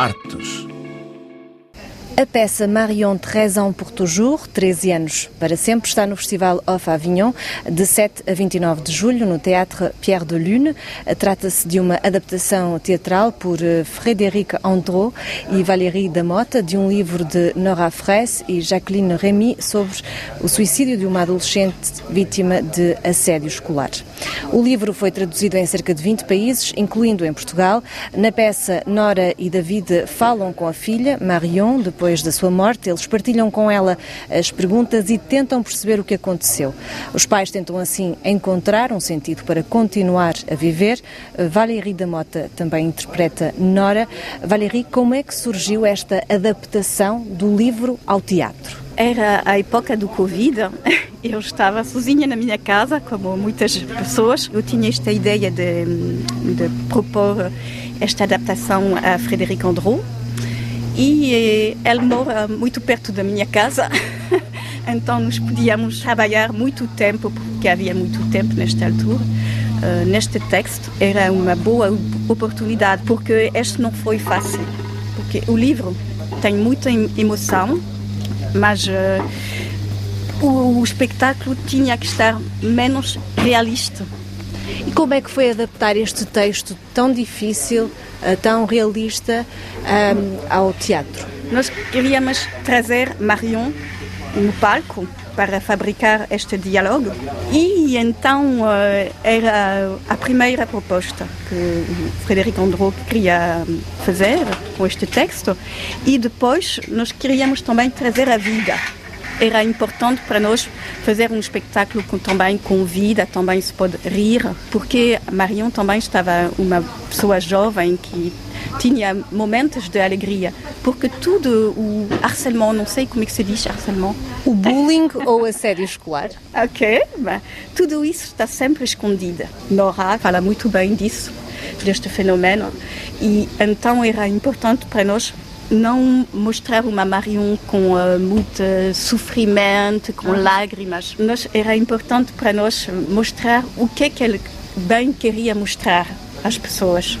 Artes. A peça Marion 13 ans pour toujours, 13 anos para sempre, está no Festival Off Avignon, de 7 a 29 de julho, no Teatro Pierre de Lune. Trata-se de uma adaptação teatral por eh, Frédéric Andro e Valérie Damota, de um livro de Nora Fraisse e Jacqueline Remy sobre o suicídio de uma adolescente vítima de assédio escolar. O livro foi traduzido em cerca de 20 países, incluindo em Portugal. Na peça, Nora e David falam com a filha, Marion, depois depois da sua morte, eles partilham com ela as perguntas e tentam perceber o que aconteceu. Os pais tentam assim encontrar um sentido para continuar a viver. Valérie da Mota também interpreta Nora. Valérie, como é que surgiu esta adaptação do livro ao teatro? Era a época do Covid. Eu estava sozinha na minha casa, como muitas pessoas. Eu tinha esta ideia de, de propor esta adaptação a Frédéric Andrew, e ela mora muito perto da minha casa, então nós podíamos trabalhar muito tempo, porque havia muito tempo nesta altura. Uh, neste texto era uma boa oportunidade, porque este não foi fácil, porque o livro tem muita emoção, mas uh, o, o espetáculo tinha que estar menos realista. E como é que foi adaptar este texto tão difícil eh, tão realista ehm, ao teatro. Nós queríamos trazer Marion no palco para fabricar este diálogo. E então uh, era a primeira proposta que Frederic Andro queria fazer com este texto. E depois nós queríamos também trazer a vida era importante para nós fazer um espetáculo com, também com vida, também se pode rir, porque Marion também estava uma pessoa jovem que tinha momentos de alegria, porque tudo o harcèlement, não sei como é que se diz harcèlement. O bullying ou assédio escolar. Ok, bem, tudo isso está sempre escondido. Nora fala muito bem disso, deste fenômeno, e então era importante para nós não mostrar uma Marion com uh, muito sofrimento, com ah. lágrimas. Nós, era importante para nós mostrar o que é que ele bem queria mostrar às pessoas.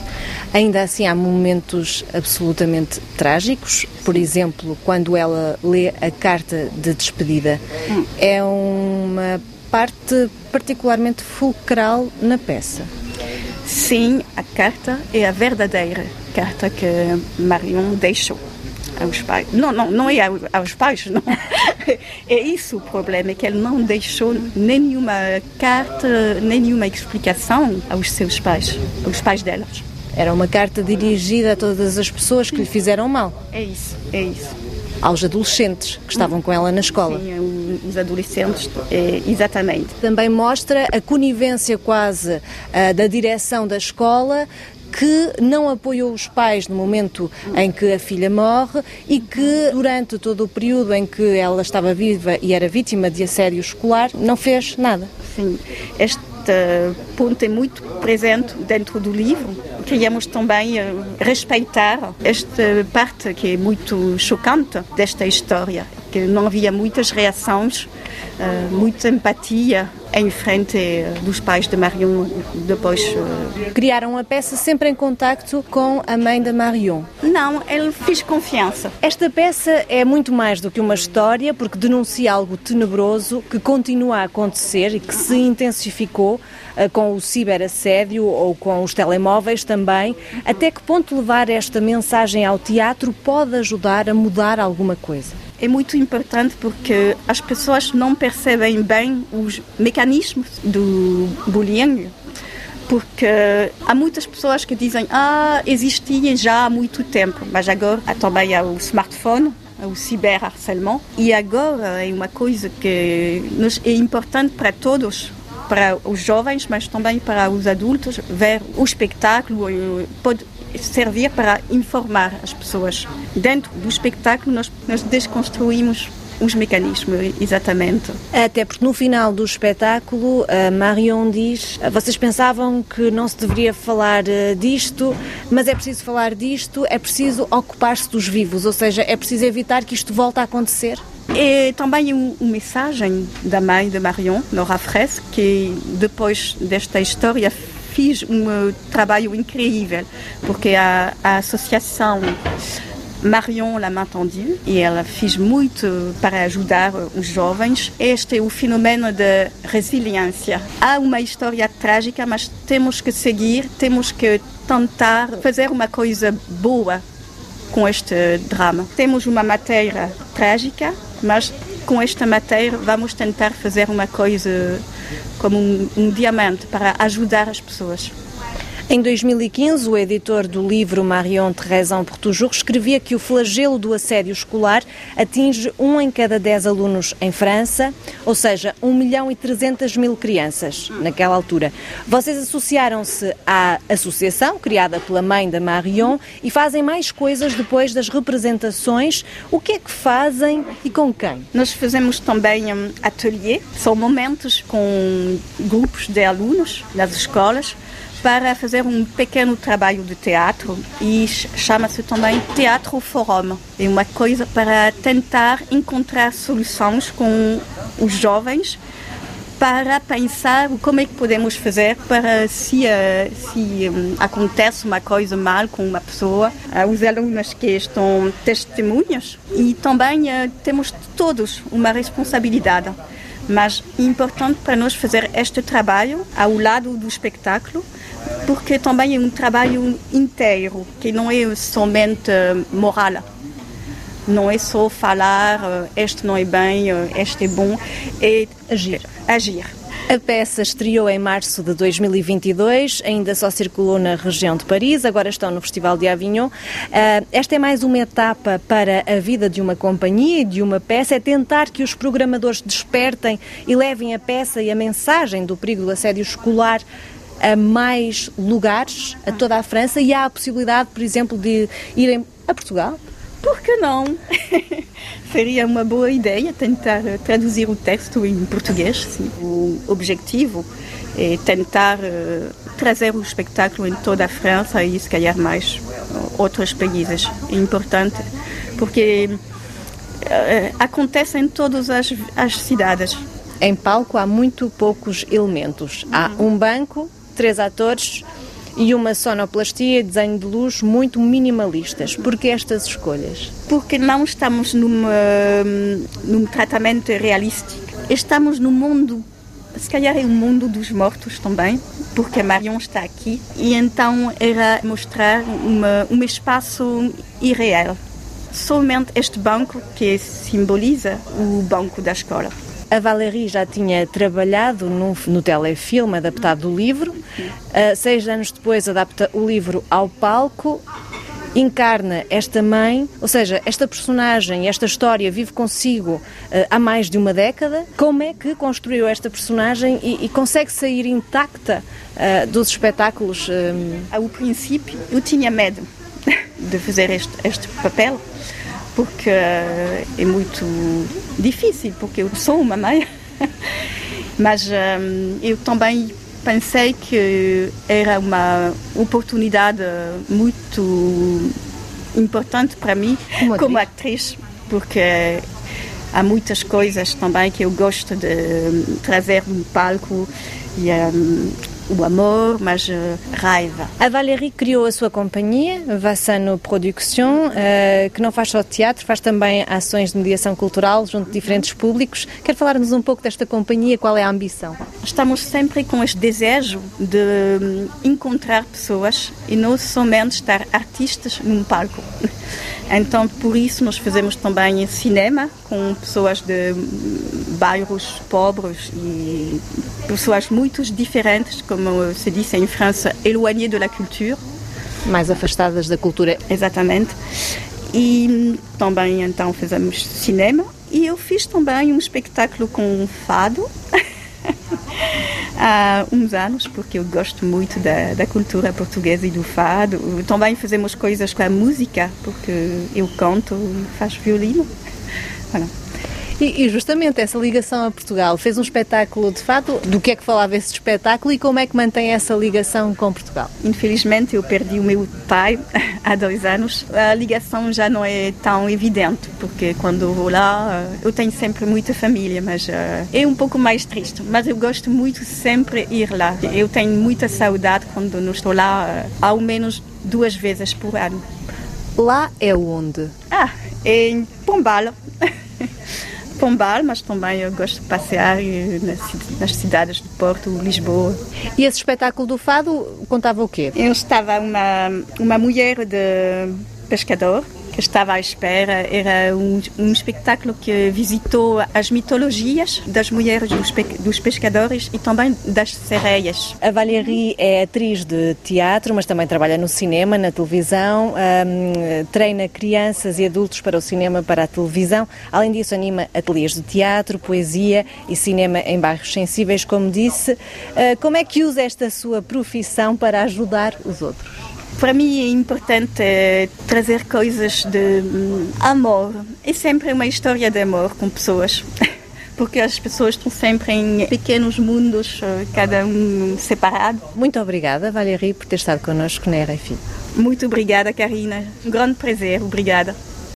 Ainda assim, há momentos absolutamente trágicos. Por exemplo, quando ela lê a carta de despedida. Hum. É uma parte particularmente fulcral na peça. Sim, a carta é a verdadeira carta que Marion deixou aos pais. Não, não, não é aos pais, não. É isso o problema, é que ele não deixou nenhuma carta, nenhuma explicação aos seus pais, aos pais delas. Era uma carta dirigida a todas as pessoas que lhe fizeram mal. É isso, é isso. Aos adolescentes que estavam com ela na escola. Sim, os adolescentes, é, exatamente. Também mostra a conivência quase uh, da direção da escola que não apoiou os pais no momento em que a filha morre e que durante todo o período em que ela estava viva e era vítima de assédio escolar não fez nada. Sim, este ponto é muito presente dentro do livro. Queríamos também eh, respeitar esta parte que é muito chocante desta história, que não havia muitas reações, eh, muita empatia em frente dos pais de Marion depois. Eh, Criaram a peça sempre em contacto com a mãe da Marion? Não, ele fez confiança. Esta peça é muito mais do que uma história porque denuncia algo tenebroso que continua a acontecer e que se intensificou eh, com o ciberassédio ou com os telemóveis também. Até que ponto levar esta mensagem ao teatro pode ajudar a mudar alguma coisa? É muito importante porque as pessoas não percebem bem os mecanismos do bullying. Porque há muitas pessoas que dizem ah, existia já há muito tempo, mas agora também há o smartphone, o ciberharcelamento, e agora é uma coisa que é importante para todos, para os jovens, mas também para os adultos, ver o espetáculo, pode servir para informar as pessoas. Dentro do espetáculo, nós, nós desconstruímos os mecanismos, exatamente. Até porque no final do espetáculo, a Marion diz: vocês pensavam que não se deveria falar eh, disto, mas é preciso falar disto, é preciso ocupar-se dos vivos, ou seja, é preciso evitar que isto volte a acontecer. E também uma um mensagem da mãe de Marion, Nora Fraisse, que depois desta história fiz um trabalho incrível, porque a, a associação Marion l'a entendu e ela fez muito para ajudar os jovens. Este é o fenômeno de resiliência. Há uma história trágica, mas temos que seguir, temos que tentar fazer uma coisa boa com este drama. Temos uma matéria trágica, mas com esta matéria vamos tentar fazer uma coisa como um, um diamante para ajudar as pessoas. Em 2015, o editor do livro Marion Terrezão Portujour escrevia que o flagelo do assédio escolar atinge um em cada dez alunos em França, ou seja, 1 milhão e 300 mil crianças naquela altura. Vocês associaram-se à associação criada pela mãe da Marion e fazem mais coisas depois das representações. O que é que fazem e com quem? Nós fazemos também um ateliê, são momentos com grupos de alunos nas escolas para fazer um pequeno trabalho de teatro e chama-se também Teatro Forum. É uma coisa para tentar encontrar soluções com os jovens para pensar como é que podemos fazer para se, uh, se um, acontece uma coisa mal com uma pessoa, uh, os alunos que estão testemunhas e também temos todos uma responsabilidade. Mas importante para nós fazer este trabalho ao lado do espetáculo porque também é um trabalho inteiro, que não é somente moral. Não é só falar este não é bem, este é bom, é agir. agir. A peça estreou em março de 2022, ainda só circulou na região de Paris, agora estão no Festival de Avignon. Esta é mais uma etapa para a vida de uma companhia e de uma peça, é tentar que os programadores despertem e levem a peça e a mensagem do perigo do assédio escolar a mais lugares, a toda a França, e há a possibilidade, por exemplo, de irem a Portugal? Por que não? Seria uma boa ideia tentar traduzir o texto em português. Sim. O objetivo é tentar uh, trazer o espetáculo em toda a França e, se calhar, mais outros países. É importante porque uh, acontece em todas as, as cidades. Em palco há muito poucos elementos. Há um banco, três atores e uma sonoplastia e desenho de luz muito minimalistas. Por que estas escolhas? Porque não estamos numa, num tratamento realístico. Estamos no mundo, se calhar é o mundo dos mortos também, porque a Marion está aqui e então era mostrar uma, um espaço irreal. Somente este banco que simboliza o banco da escola. A Valérie já tinha trabalhado no, no telefilme adaptado do livro. Uh, seis anos depois adapta o livro ao palco encarna esta mãe, ou seja, esta personagem, esta história vive consigo uh, há mais de uma década. Como é que construiu esta personagem e, e consegue sair intacta uh, dos espetáculos? Ao princípio, eu tinha medo de fazer este, este papel porque é muito difícil, porque eu sou uma mãe. Mas um, eu também pensei que era uma oportunidade muito importante para mim como, como atriz, porque há muitas coisas também que eu gosto de trazer no palco e um, o amor, mas uh, raiva. A Valérie criou a sua companhia, Vassano Production, uh, que não faz só teatro, faz também ações de mediação cultural junto de diferentes públicos. Quer falar-nos um pouco desta companhia? Qual é a ambição? Estamos sempre com este desejo de hum, encontrar pessoas e não somente estar artistas num palco. Então, por isso, nós fazemos também cinema com pessoas de bairros pobres e pessoas muito diferentes, como se diz em França, éloignées de la culture. Mais afastadas da cultura. Exatamente. E também, então, fazemos cinema. E eu fiz também um espetáculo com fado. há uns anos, porque eu gosto muito da, da, cultura portuguesa e do fado. Também fazemos coisas com a música, porque eu canto e faço violino. E, e, justamente essa ligação a Portugal, fez um espetáculo de fato, do que é que falava esse espetáculo e como é que mantém essa ligação com Portugal? Infelizmente eu perdi o meu pai há dois anos. A ligação já não é tão evidente, porque quando vou lá eh, eu tenho sempre muita família, mas uh, é um pouco mais triste. Mas eu gosto muito sempre ir lá. Eu tenho muita saudade quando não estou lá, uh, ao menos duas vezes por ano. Lá é onde? Ah, em Pombal. Pombal, mas também eu gosto de passear nas cidades do Porto, Lisboa. E esse espetáculo do Fado contava o quê? Eu estava uma, uma mulher de pescador estava à espera era um, um espetáculo que visitou as mitologias das mulheres dos, pe dos, pescadores e também das sereias. A Valérie é atriz de teatro, mas também trabalha no cinema, na televisão, um, treina crianças e adultos para o cinema, para a televisão. Além disso, anima ateliês de teatro, poesia e cinema em bairros sensíveis, como disse. Uh, como é que usa esta sua profissão para ajudar os outros? Para mim é importante eh, trazer coisas de hum, amor. É sempre uma história de amor com pessoas. Porque as pessoas estão sempre em pequenos mundos, eh, cada um separado. Muito obrigada, Valérie, por ter estado connosco na RFI. Muito obrigada, Karina. Um grande prazer. Obrigada.